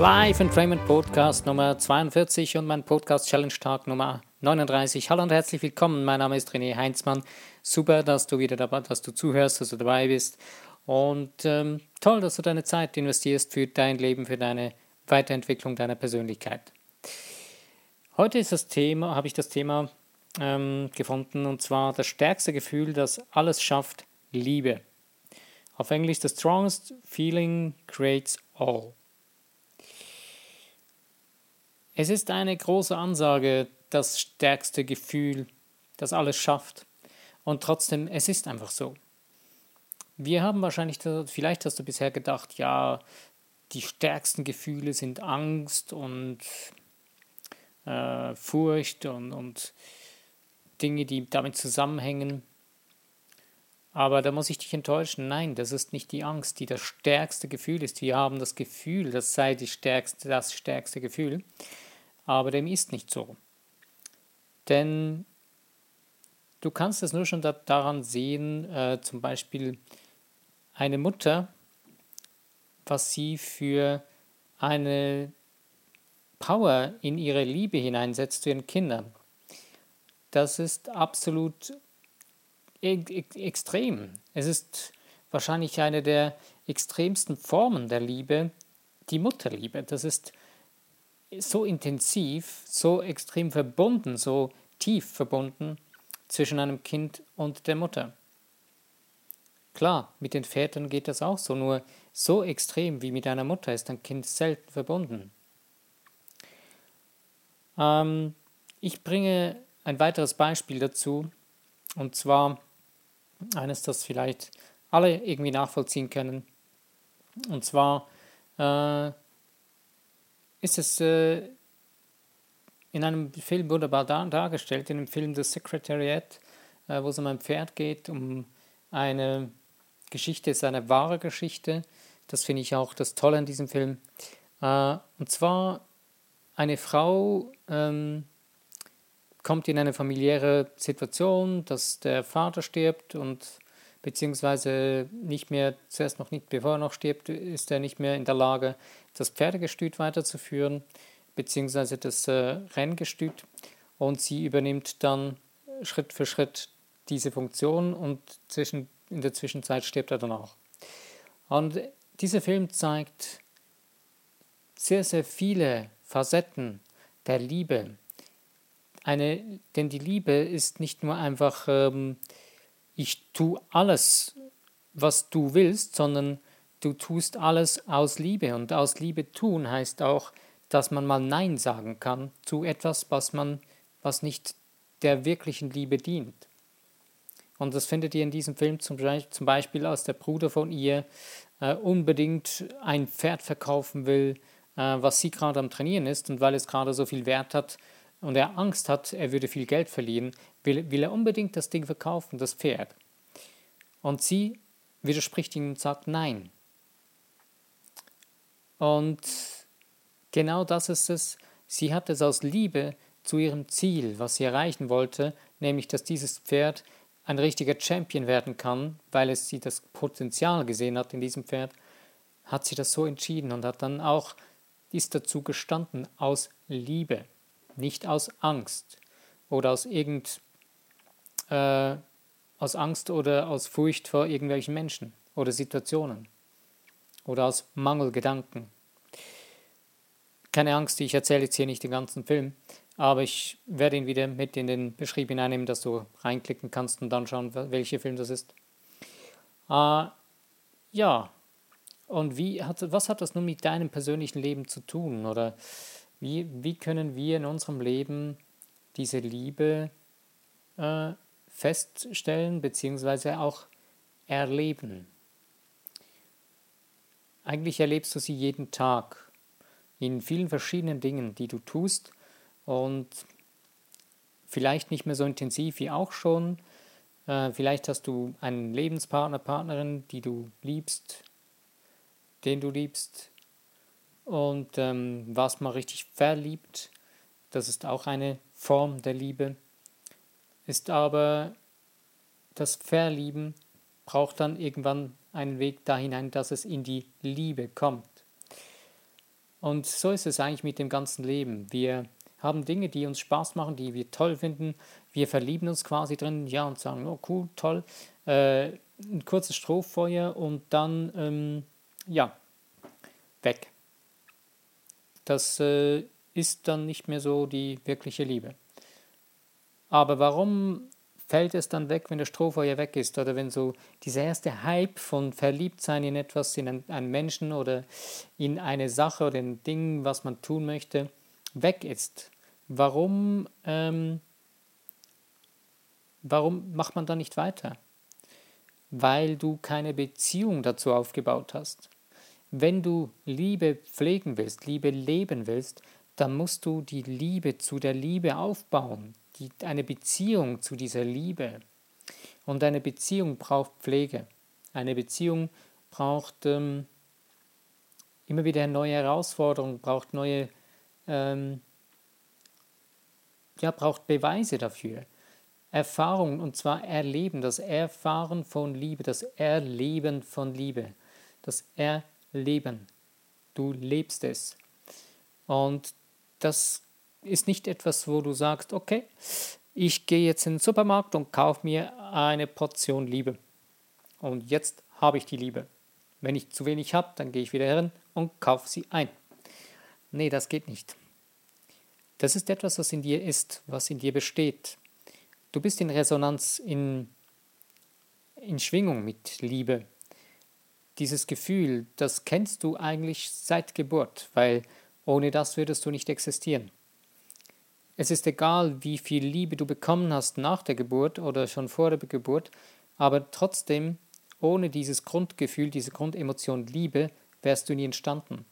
Live Entrainment Podcast Nummer 42 und mein Podcast Challenge Tag Nummer 39. Hallo und herzlich willkommen. Mein Name ist René Heinzmann. Super, dass du wieder dabei, dass du zuhörst, dass du dabei bist. Und ähm, toll, dass du deine Zeit investierst für dein Leben, für deine Weiterentwicklung deiner Persönlichkeit. Heute ist das Thema, habe ich das Thema ähm, gefunden und zwar das stärkste Gefühl, das alles schafft, Liebe. Auf Englisch, the strongest feeling creates all. Es ist eine große Ansage, das stärkste Gefühl, das alles schafft. Und trotzdem, es ist einfach so. Wir haben wahrscheinlich, vielleicht hast du bisher gedacht, ja, die stärksten Gefühle sind Angst und äh, Furcht und, und Dinge, die damit zusammenhängen. Aber da muss ich dich enttäuschen. Nein, das ist nicht die Angst, die das stärkste Gefühl ist. Wir haben das Gefühl, das sei die stärkste, das stärkste Gefühl. Aber dem ist nicht so. Denn du kannst es nur schon da, daran sehen, äh, zum Beispiel eine Mutter, was sie für eine Power in ihre Liebe hineinsetzt zu ihren Kindern. Das ist absolut extrem. Es ist wahrscheinlich eine der extremsten Formen der Liebe, die Mutterliebe. Das ist so intensiv, so extrem verbunden, so tief verbunden zwischen einem Kind und der Mutter. Klar, mit den Vätern geht das auch so, nur so extrem wie mit einer Mutter ist ein Kind selten verbunden. Ähm, ich bringe ein weiteres Beispiel dazu, und zwar eines, das vielleicht alle irgendwie nachvollziehen können. Und zwar äh, ist es äh, in einem Film wunderbar dar dargestellt, in dem Film The Secretariat, äh, wo es um ein Pferd geht, um eine Geschichte, ist eine wahre Geschichte. Das finde ich auch das Tolle an diesem Film. Äh, und zwar eine Frau ähm, kommt in eine familiäre Situation, dass der Vater stirbt und beziehungsweise nicht mehr, zuerst noch nicht, bevor er noch stirbt, ist er nicht mehr in der Lage, das Pferdegestüt weiterzuführen, beziehungsweise das äh, Renngestüt. Und sie übernimmt dann Schritt für Schritt diese Funktion und zwischen, in der Zwischenzeit stirbt er dann auch. Und dieser Film zeigt sehr, sehr viele Facetten der Liebe. Eine, denn die Liebe ist nicht nur einfach ähm, ich tue alles, was du willst, sondern du tust alles aus Liebe. Und aus Liebe tun heißt auch, dass man mal Nein sagen kann zu etwas, was man, was nicht der wirklichen Liebe dient. Und das findet ihr in diesem Film zum Beispiel, als der Bruder von ihr äh, unbedingt ein Pferd verkaufen will, äh, was sie gerade am Trainieren ist. Und weil es gerade so viel Wert hat, und er Angst hat, er würde viel Geld verlieren, will, will er unbedingt das Ding verkaufen, das Pferd. Und sie widerspricht ihm und sagt Nein. Und genau das ist es. Sie hat es aus Liebe zu ihrem Ziel, was sie erreichen wollte, nämlich dass dieses Pferd ein richtiger Champion werden kann, weil es sie das Potenzial gesehen hat in diesem Pferd, hat sie das so entschieden und hat dann auch ist dazu gestanden aus Liebe nicht aus Angst oder aus irgend äh, aus Angst oder aus Furcht vor irgendwelchen Menschen oder Situationen oder aus Mangelgedanken. Keine Angst, ich erzähle jetzt hier nicht den ganzen Film, aber ich werde ihn wieder mit in den Beschrieb hineinnehmen, dass du reinklicken kannst und dann schauen, welcher Film das ist. Äh, ja, und wie hat, was hat das nun mit deinem persönlichen Leben zu tun? Oder wie, wie können wir in unserem Leben diese Liebe äh, feststellen bzw. auch erleben? Eigentlich erlebst du sie jeden Tag in vielen verschiedenen Dingen, die du tust und vielleicht nicht mehr so intensiv wie auch schon. Äh, vielleicht hast du einen Lebenspartner, Partnerin, die du liebst, den du liebst und ähm, warst mal richtig verliebt. Das ist auch eine Form der Liebe. Ist aber das Verlieben braucht dann irgendwann einen Weg dahin, dass es in die Liebe kommt. Und so ist es eigentlich mit dem ganzen Leben. Wir haben Dinge, die uns Spaß machen, die wir toll finden. Wir verlieben uns quasi drin, ja, und sagen, oh cool, toll. Äh, ein kurzes Strohfeuer und dann, ähm, ja, weg. Das äh, ist dann nicht mehr so die wirkliche Liebe. Aber warum fällt es dann weg, wenn der Strohfeuer weg ist oder wenn so dieser erste Hype von Verliebtsein in etwas, in einen, Menschen oder in eine Sache oder ein Ding, was man tun möchte, weg ist? Warum, ähm, warum macht man da nicht weiter? Weil du keine Beziehung dazu aufgebaut hast. Wenn du Liebe pflegen willst, Liebe leben willst, dann musst du die Liebe zu der Liebe aufbauen, die, eine Beziehung zu dieser Liebe. Und eine Beziehung braucht Pflege. Eine Beziehung braucht ähm, immer wieder neue Herausforderungen, braucht neue, ähm, ja, braucht Beweise dafür. Erfahrung und zwar Erleben, das Erfahren von Liebe, das Erleben von Liebe, das Erleben leben. Du lebst es. Und das ist nicht etwas, wo du sagst, okay, ich gehe jetzt in den Supermarkt und kaufe mir eine Portion Liebe. Und jetzt habe ich die Liebe. Wenn ich zu wenig habe, dann gehe ich wieder hin und kaufe sie ein. Nee, das geht nicht. Das ist etwas, was in dir ist, was in dir besteht. Du bist in Resonanz, in, in Schwingung mit Liebe dieses Gefühl, das kennst du eigentlich seit Geburt, weil ohne das würdest du nicht existieren. Es ist egal, wie viel Liebe du bekommen hast nach der Geburt oder schon vor der Geburt, aber trotzdem, ohne dieses Grundgefühl, diese Grundemotion Liebe, wärst du nie entstanden.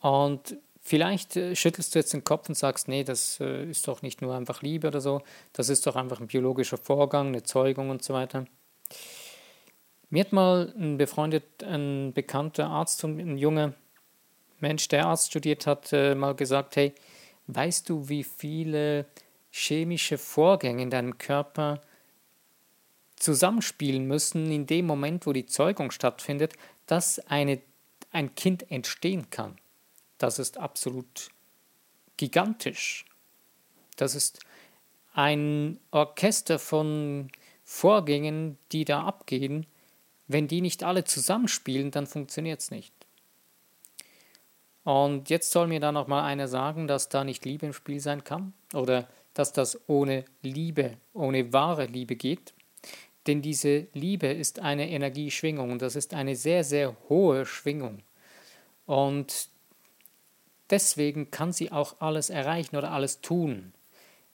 Und vielleicht äh, schüttelst du jetzt den Kopf und sagst, nee, das äh, ist doch nicht nur einfach Liebe oder so, das ist doch einfach ein biologischer Vorgang, eine Zeugung und so weiter. Mir hat mal ein befreundet, ein bekannter Arzt und ein junger Mensch, der Arzt studiert hat, äh, mal gesagt, hey, weißt du, wie viele chemische Vorgänge in deinem Körper zusammenspielen müssen in dem Moment, wo die Zeugung stattfindet, dass eine, ein Kind entstehen kann? Das ist absolut gigantisch. Das ist ein Orchester von Vorgängen, die da abgehen, wenn die nicht alle zusammenspielen, dann funktioniert es nicht. Und jetzt soll mir da noch mal einer sagen, dass da nicht Liebe im Spiel sein kann oder dass das ohne Liebe, ohne wahre Liebe geht. Denn diese Liebe ist eine Energieschwingung und das ist eine sehr, sehr hohe Schwingung. Und deswegen kann sie auch alles erreichen oder alles tun,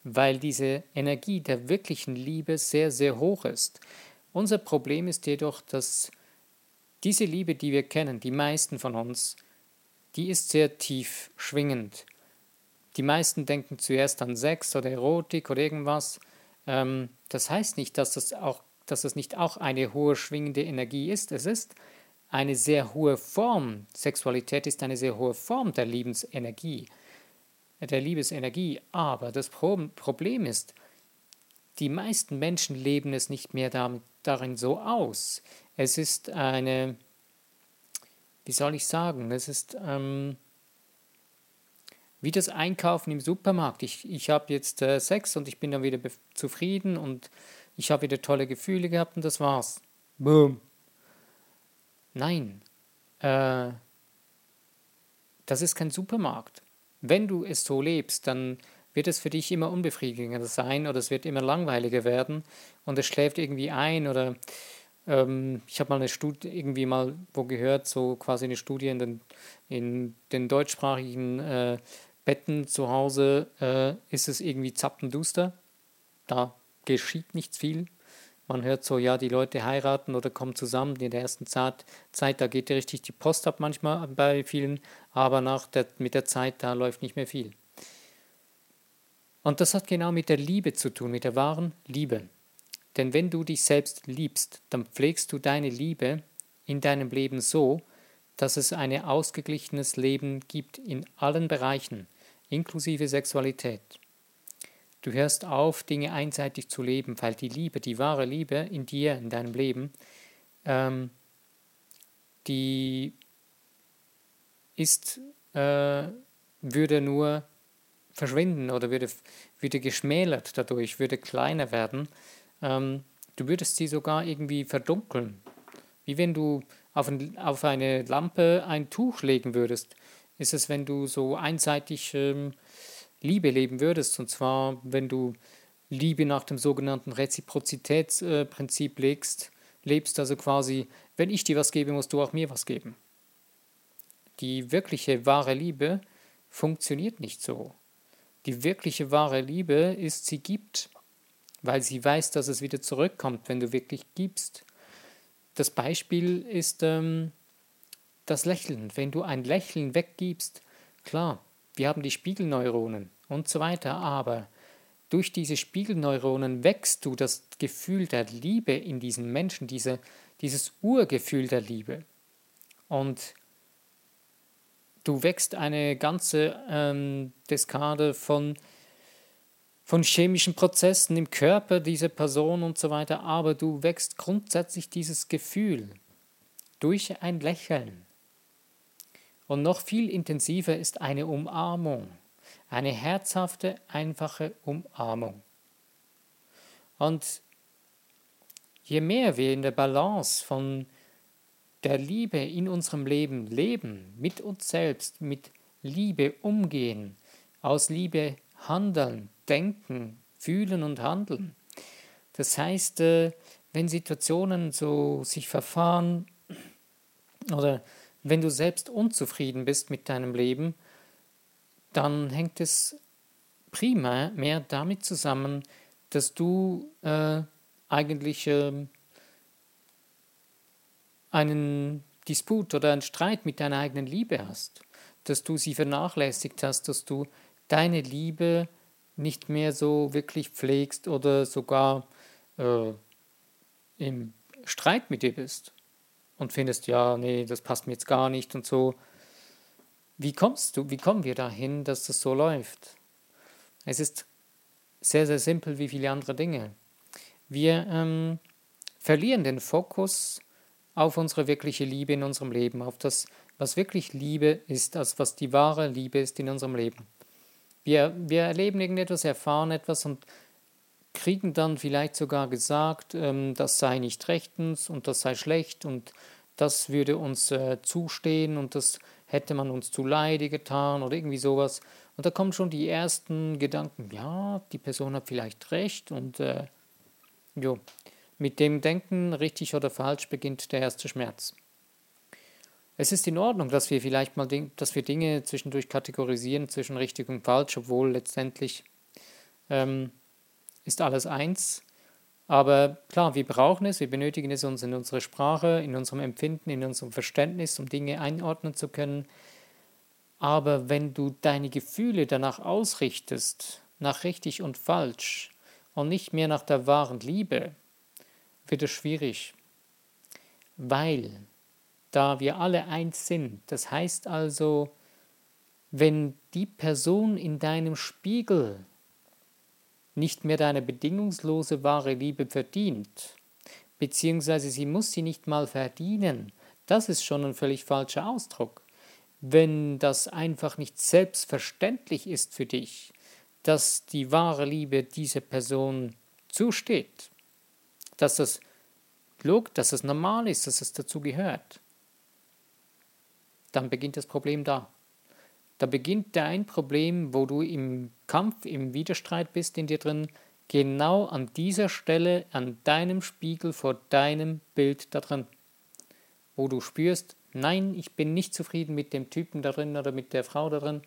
weil diese Energie der wirklichen Liebe sehr, sehr hoch ist. Unser Problem ist jedoch, dass diese Liebe, die wir kennen, die meisten von uns, die ist sehr tief schwingend. Die meisten denken zuerst an Sex oder Erotik oder irgendwas. Ähm, das heißt nicht, dass das, auch, dass das nicht auch eine hohe schwingende Energie ist. Es ist eine sehr hohe Form. Sexualität ist eine sehr hohe Form der Liebensenergie, der Liebesenergie. Aber das Problem ist, die meisten Menschen leben es nicht mehr darin so aus. Es ist eine, wie soll ich sagen, es ist ähm, wie das Einkaufen im Supermarkt. Ich, ich habe jetzt äh, Sex und ich bin dann wieder zufrieden und ich habe wieder tolle Gefühle gehabt und das war's. Boom. Nein, äh, das ist kein Supermarkt. Wenn du es so lebst, dann wird es für dich immer unbefriedigender sein oder es wird immer langweiliger werden und es schläft irgendwie ein oder ähm, ich habe mal eine Studie irgendwie mal wo gehört, so quasi eine Studie in den, in den deutschsprachigen äh, Betten zu Hause äh, ist es irgendwie zappenduster. Da geschieht nichts viel. Man hört so, ja, die Leute heiraten oder kommen zusammen in der ersten Zeit, Zeit da geht ja richtig die Post ab manchmal bei vielen, aber nach der, mit der Zeit, da läuft nicht mehr viel. Und das hat genau mit der Liebe zu tun, mit der wahren Liebe. Denn wenn du dich selbst liebst, dann pflegst du deine Liebe in deinem Leben so, dass es ein ausgeglichenes Leben gibt in allen Bereichen, inklusive Sexualität. Du hörst auf, Dinge einseitig zu leben, weil die Liebe, die wahre Liebe in dir, in deinem Leben, ähm, die ist, äh, würde nur verschwinden oder würde, würde geschmälert dadurch, würde kleiner werden. Ähm, du würdest sie sogar irgendwie verdunkeln. Wie wenn du auf, ein, auf eine Lampe ein Tuch legen würdest, ist es, wenn du so einseitig ähm, Liebe leben würdest. Und zwar, wenn du Liebe nach dem sogenannten Reziprozitätsprinzip legst, lebst, also quasi, wenn ich dir was gebe, musst du auch mir was geben. Die wirkliche wahre Liebe funktioniert nicht so. Die wirkliche wahre Liebe ist, sie gibt, weil sie weiß, dass es wieder zurückkommt, wenn du wirklich gibst. Das Beispiel ist ähm, das Lächeln. Wenn du ein Lächeln weggibst, klar, wir haben die Spiegelneuronen und so weiter, aber durch diese Spiegelneuronen wächst du das Gefühl der Liebe in diesen Menschen, diese, dieses Urgefühl der Liebe. Und du wächst eine ganze ähm, Deskade von, von chemischen Prozessen im Körper dieser Person und so weiter, aber du wächst grundsätzlich dieses Gefühl durch ein Lächeln. Und noch viel intensiver ist eine Umarmung, eine herzhafte, einfache Umarmung. Und je mehr wir in der Balance von der Liebe in unserem Leben leben, mit uns selbst, mit Liebe umgehen, aus Liebe handeln, denken, fühlen und handeln. Das heißt, äh, wenn Situationen so sich verfahren oder wenn du selbst unzufrieden bist mit deinem Leben, dann hängt es primär mehr damit zusammen, dass du äh, eigentlich äh, einen Disput oder einen Streit mit deiner eigenen Liebe hast, dass du sie vernachlässigt hast, dass du deine Liebe nicht mehr so wirklich pflegst oder sogar äh, im Streit mit dir bist und findest, ja, nee, das passt mir jetzt gar nicht und so. Wie kommst du, wie kommen wir dahin, dass das so läuft? Es ist sehr, sehr simpel wie viele andere Dinge. Wir ähm, verlieren den Fokus auf unsere wirkliche Liebe in unserem Leben, auf das, was wirklich Liebe ist, das, was die wahre Liebe ist in unserem Leben. Wir, wir erleben irgendetwas, erfahren etwas und kriegen dann vielleicht sogar gesagt, ähm, das sei nicht rechtens und das sei schlecht und das würde uns äh, zustehen und das hätte man uns zu Leide getan oder irgendwie sowas. Und da kommen schon die ersten Gedanken, ja, die Person hat vielleicht recht und äh, jo, mit dem Denken, richtig oder falsch, beginnt der erste Schmerz. Es ist in Ordnung, dass wir vielleicht mal, dass wir Dinge zwischendurch kategorisieren zwischen richtig und falsch, obwohl letztendlich ähm, ist alles eins. Aber klar, wir brauchen es, wir benötigen es uns in unserer Sprache, in unserem Empfinden, in unserem Verständnis, um Dinge einordnen zu können. Aber wenn du deine Gefühle danach ausrichtest, nach richtig und falsch und nicht mehr nach der wahren Liebe, wird es schwierig, weil da wir alle eins sind, das heißt also, wenn die Person in deinem Spiegel nicht mehr deine bedingungslose wahre Liebe verdient, beziehungsweise sie muss sie nicht mal verdienen, das ist schon ein völlig falscher Ausdruck. Wenn das einfach nicht selbstverständlich ist für dich, dass die wahre Liebe dieser Person zusteht, dass das dass es normal ist, dass es dazu gehört, dann beginnt das Problem da. Da beginnt dein Problem, wo du im Kampf, im Widerstreit bist in dir drin, genau an dieser Stelle, an deinem Spiegel vor deinem Bild da drin. Wo du spürst, nein, ich bin nicht zufrieden mit dem Typen da drin oder mit der Frau da drin.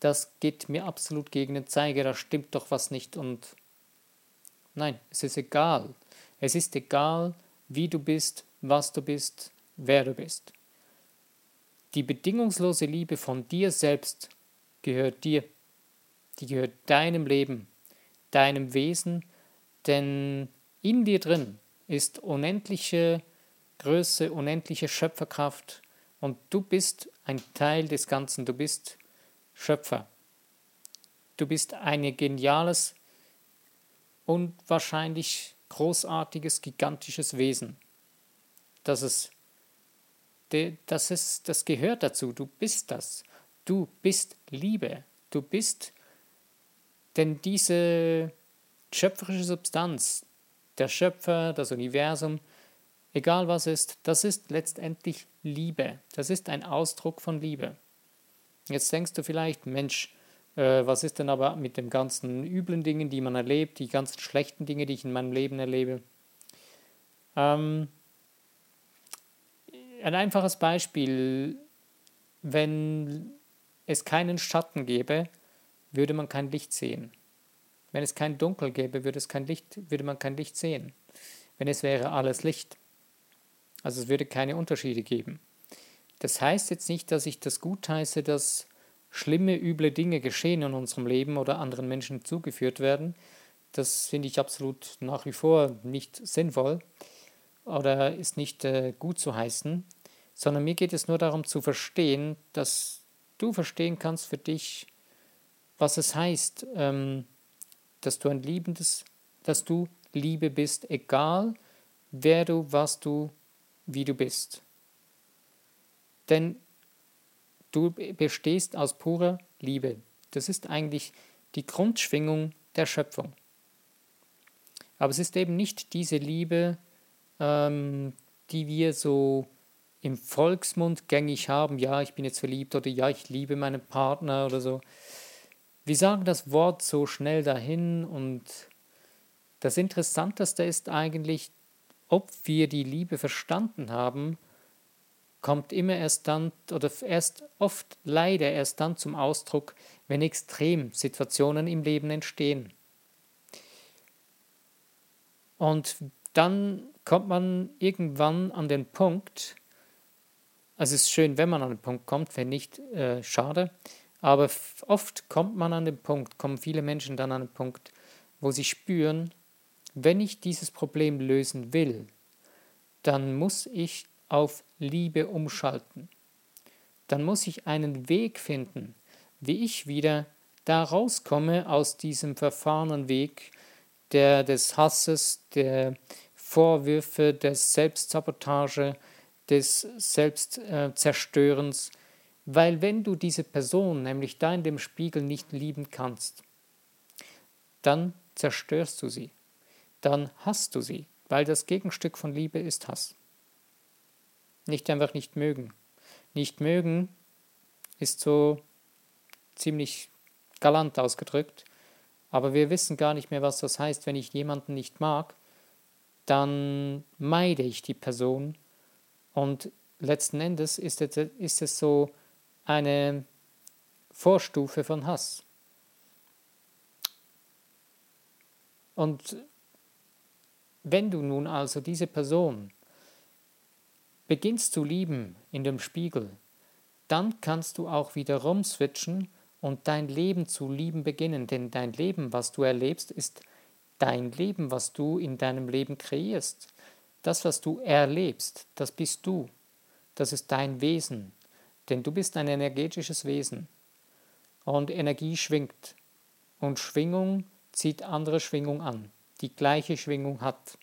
Das geht mir absolut gegen den Zeiger, da stimmt doch was nicht und nein, es ist egal. Es ist egal, wie du bist, was du bist, wer du bist. Die bedingungslose Liebe von dir selbst gehört dir. Die gehört deinem Leben, deinem Wesen, denn in dir drin ist unendliche Größe, unendliche Schöpferkraft und du bist ein Teil des Ganzen, du bist Schöpfer. Du bist ein geniales und wahrscheinlich großartiges, gigantisches Wesen, das es das, ist, das gehört dazu. Du bist das. Du bist Liebe. Du bist, denn diese schöpferische Substanz, der Schöpfer, das Universum, egal was ist, das ist letztendlich Liebe. Das ist ein Ausdruck von Liebe. Jetzt denkst du vielleicht, Mensch, äh, was ist denn aber mit den ganzen üblen Dingen, die man erlebt, die ganzen schlechten Dinge, die ich in meinem Leben erlebe? Ähm, ein einfaches Beispiel, wenn es keinen Schatten gäbe, würde man kein Licht sehen. Wenn es kein Dunkel gäbe, würde, es kein Licht, würde man kein Licht sehen. Wenn es wäre alles Licht. Also es würde keine Unterschiede geben. Das heißt jetzt nicht, dass ich das gutheiße, dass schlimme, üble Dinge geschehen in unserem Leben oder anderen Menschen zugeführt werden. Das finde ich absolut nach wie vor nicht sinnvoll oder ist nicht äh, gut zu heißen, sondern mir geht es nur darum zu verstehen, dass du verstehen kannst für dich, was es heißt, ähm, dass du ein liebendes, dass du Liebe bist, egal wer du, was du, wie du bist. Denn du bestehst aus purer Liebe. Das ist eigentlich die Grundschwingung der Schöpfung. Aber es ist eben nicht diese Liebe, ähm, die wir so im Volksmund gängig haben, ja, ich bin jetzt verliebt oder ja, ich liebe meinen Partner oder so. Wir sagen das Wort so schnell dahin und das Interessanteste ist eigentlich, ob wir die Liebe verstanden haben, kommt immer erst dann oder erst oft leider erst dann zum Ausdruck, wenn Extremsituationen im Leben entstehen. Und dann kommt man irgendwann an den Punkt, also es ist schön, wenn man an den Punkt kommt, wenn nicht, äh, schade, aber oft kommt man an den Punkt, kommen viele Menschen dann an den Punkt, wo sie spüren, wenn ich dieses Problem lösen will, dann muss ich auf Liebe umschalten. Dann muss ich einen Weg finden, wie ich wieder da rauskomme aus diesem verfahrenen Weg der des Hasses, der Vorwürfe, der Selbstsabotage, des Selbstzerstörens, weil wenn du diese Person, nämlich da in dem Spiegel, nicht lieben kannst, dann zerstörst du sie, dann hast du sie, weil das Gegenstück von Liebe ist Hass. Nicht einfach nicht mögen. Nicht mögen ist so ziemlich galant ausgedrückt, aber wir wissen gar nicht mehr, was das heißt, wenn ich jemanden nicht mag, dann meide ich die Person und letzten Endes ist es, ist es so eine Vorstufe von Hass. Und wenn du nun also diese Person beginnst zu lieben in dem Spiegel, dann kannst du auch wieder rumswitchen und dein Leben zu lieben beginnen. Denn dein Leben, was du erlebst, ist dein Leben, was du in deinem Leben kreierst. Das, was du erlebst, das bist du. Das ist dein Wesen. Denn du bist ein energetisches Wesen. Und Energie schwingt. Und Schwingung zieht andere Schwingung an, die gleiche Schwingung hat.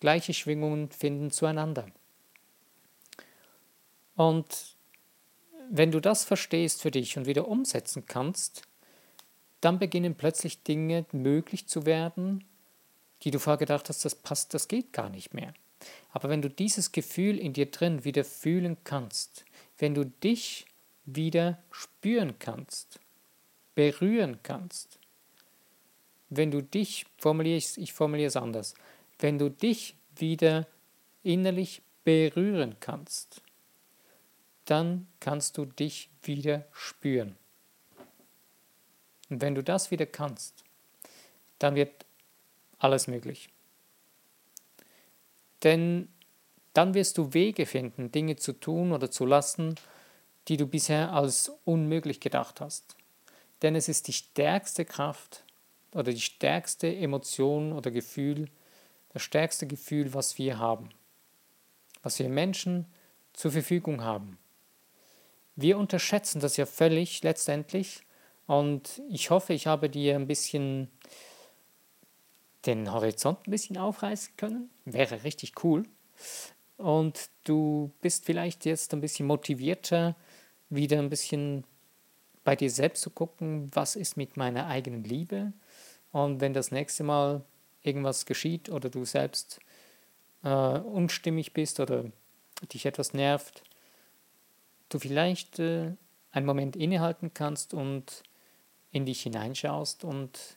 Gleiche Schwingungen finden zueinander. Und wenn du das verstehst für dich und wieder umsetzen kannst, dann beginnen plötzlich Dinge möglich zu werden, die du vorher gedacht hast, das passt, das geht gar nicht mehr. Aber wenn du dieses Gefühl in dir drin wieder fühlen kannst, wenn du dich wieder spüren kannst, berühren kannst, wenn du dich, formuliere ich, ich formuliere es anders, wenn du dich wieder innerlich berühren kannst, dann kannst du dich wieder spüren. Und wenn du das wieder kannst, dann wird alles möglich. Denn dann wirst du Wege finden, Dinge zu tun oder zu lassen, die du bisher als unmöglich gedacht hast. Denn es ist die stärkste Kraft oder die stärkste Emotion oder Gefühl, das stärkste Gefühl, was wir haben, was wir Menschen zur Verfügung haben. Wir unterschätzen das ja völlig letztendlich und ich hoffe, ich habe dir ein bisschen den Horizont ein bisschen aufreißen können. Wäre richtig cool. und du bist vielleicht jetzt ein bisschen motivierter, wieder ein bisschen bei dir selbst zu gucken, was ist mit meiner eigenen Liebe. Und wenn das nächste Mal irgendwas geschieht oder du selbst äh, unstimmig bist oder dich etwas nervt, du vielleicht äh, einen Moment innehalten kannst und in dich hineinschaust und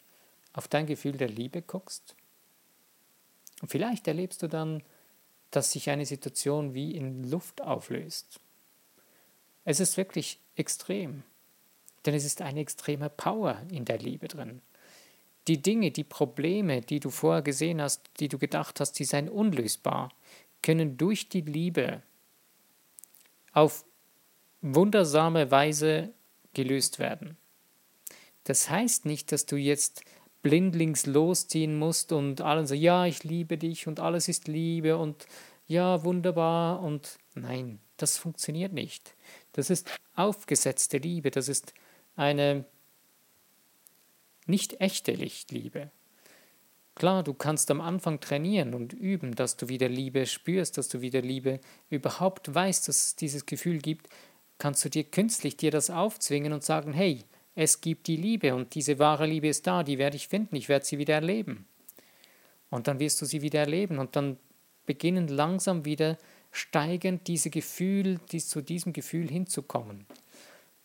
auf dein Gefühl der Liebe guckst. Und vielleicht erlebst du dann, dass sich eine Situation wie in Luft auflöst. Es ist wirklich extrem, denn es ist eine extreme Power in der Liebe drin. Die Dinge, die Probleme, die du vorher gesehen hast, die du gedacht hast, die seien unlösbar, können durch die Liebe auf wundersame Weise gelöst werden. Das heißt nicht, dass du jetzt blindlings losziehen musst und allen so, ja, ich liebe dich und alles ist Liebe und ja, wunderbar und nein, das funktioniert nicht. Das ist aufgesetzte Liebe, das ist eine nicht echte Lichtliebe. Klar, du kannst am Anfang trainieren und üben, dass du wieder Liebe spürst, dass du wieder Liebe überhaupt weißt, dass es dieses Gefühl gibt, kannst du dir künstlich dir das aufzwingen und sagen, hey, es gibt die Liebe und diese wahre Liebe ist da, die werde ich finden, ich werde sie wieder erleben. Und dann wirst du sie wieder erleben und dann beginnen langsam wieder steigend diese Gefühl, die, zu diesem Gefühl hinzukommen.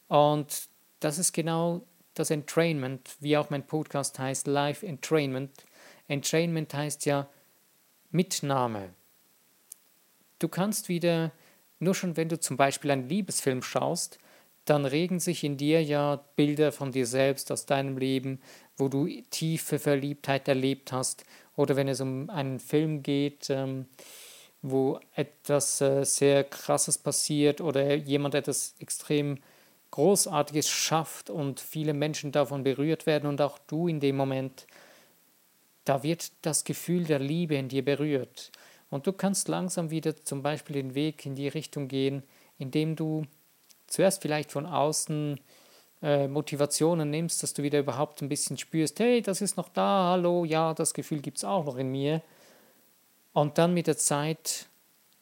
Und das ist genau das Entrainment, wie auch mein Podcast heißt, Life Entrainment. Entrainment heißt ja Mitnahme. Du kannst wieder, nur schon wenn du zum Beispiel einen Liebesfilm schaust, dann regen sich in dir ja Bilder von dir selbst aus deinem Leben, wo du tiefe Verliebtheit erlebt hast. Oder wenn es um einen Film geht, ähm, wo etwas äh, sehr Krasses passiert oder jemand etwas extrem Großartiges schafft und viele Menschen davon berührt werden und auch du in dem Moment, da wird das Gefühl der Liebe in dir berührt. Und du kannst langsam wieder zum Beispiel den Weg in die Richtung gehen, indem du zuerst vielleicht von außen äh, Motivationen nimmst, dass du wieder überhaupt ein bisschen spürst, hey, das ist noch da, hallo, ja, das Gefühl gibt es auch noch in mir. Und dann mit der Zeit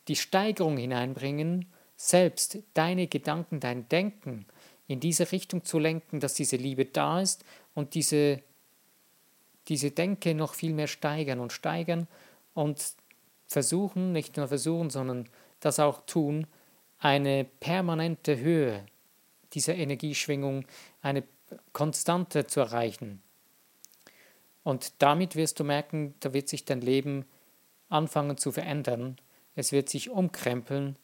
die Steigerung hineinbringen, selbst deine Gedanken, dein Denken in diese Richtung zu lenken, dass diese Liebe da ist und diese, diese Denke noch viel mehr steigern und steigern und versuchen, nicht nur versuchen, sondern das auch tun, eine permanente Höhe dieser Energieschwingung, eine konstante zu erreichen. Und damit wirst du merken, da wird sich dein Leben anfangen zu verändern. Es wird sich umkrempeln,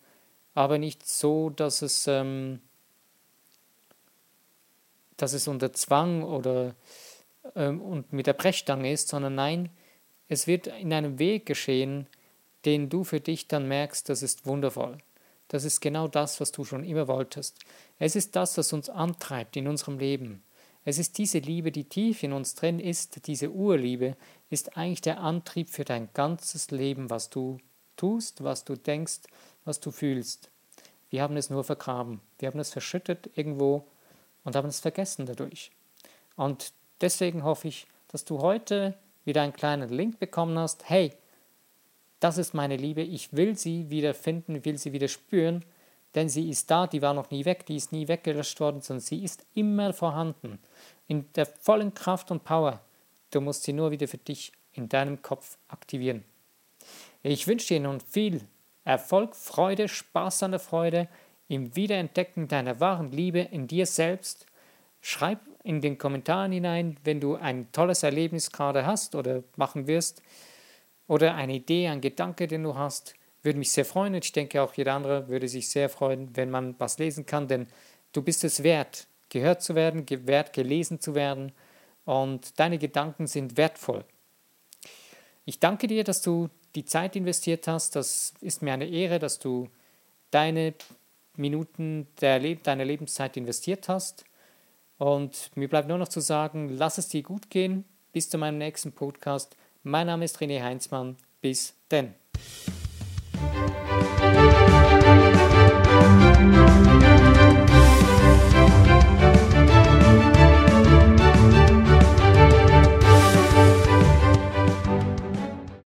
aber nicht so, dass es, ähm, dass es unter Zwang oder ähm, und mit der Brechstange ist, sondern nein, es wird in einem Weg geschehen, den du für dich dann merkst, das ist wundervoll. Das ist genau das, was du schon immer wolltest. Es ist das, was uns antreibt in unserem Leben. Es ist diese Liebe, die tief in uns drin ist, diese Urliebe, ist eigentlich der Antrieb für dein ganzes Leben, was du tust, was du denkst, was du fühlst. Wir haben es nur vergraben. Wir haben es verschüttet irgendwo und haben es vergessen dadurch. Und deswegen hoffe ich, dass du heute wieder einen kleinen Link bekommen hast. Hey, das ist meine Liebe, ich will sie wieder finden, will sie wieder spüren, denn sie ist da, die war noch nie weg, die ist nie weggelöscht worden, sondern sie ist immer vorhanden, in der vollen Kraft und Power. Du musst sie nur wieder für dich in deinem Kopf aktivieren. Ich wünsche dir nun viel Erfolg, Freude, Spaß an der Freude im Wiederentdecken deiner wahren Liebe in dir selbst. Schreib in den Kommentaren hinein, wenn du ein tolles Erlebnis gerade hast oder machen wirst oder eine Idee, ein Gedanke, den du hast, würde mich sehr freuen und ich denke auch jeder andere würde sich sehr freuen, wenn man was lesen kann, denn du bist es wert, gehört zu werden, wert gelesen zu werden und deine Gedanken sind wertvoll. Ich danke dir, dass du die Zeit investiert hast. Das ist mir eine Ehre, dass du deine Minuten deiner Lebenszeit investiert hast. Und mir bleibt nur noch zu sagen, lass es dir gut gehen. Bis zu meinem nächsten Podcast. Mein Name ist René Heinzmann. Bis denn.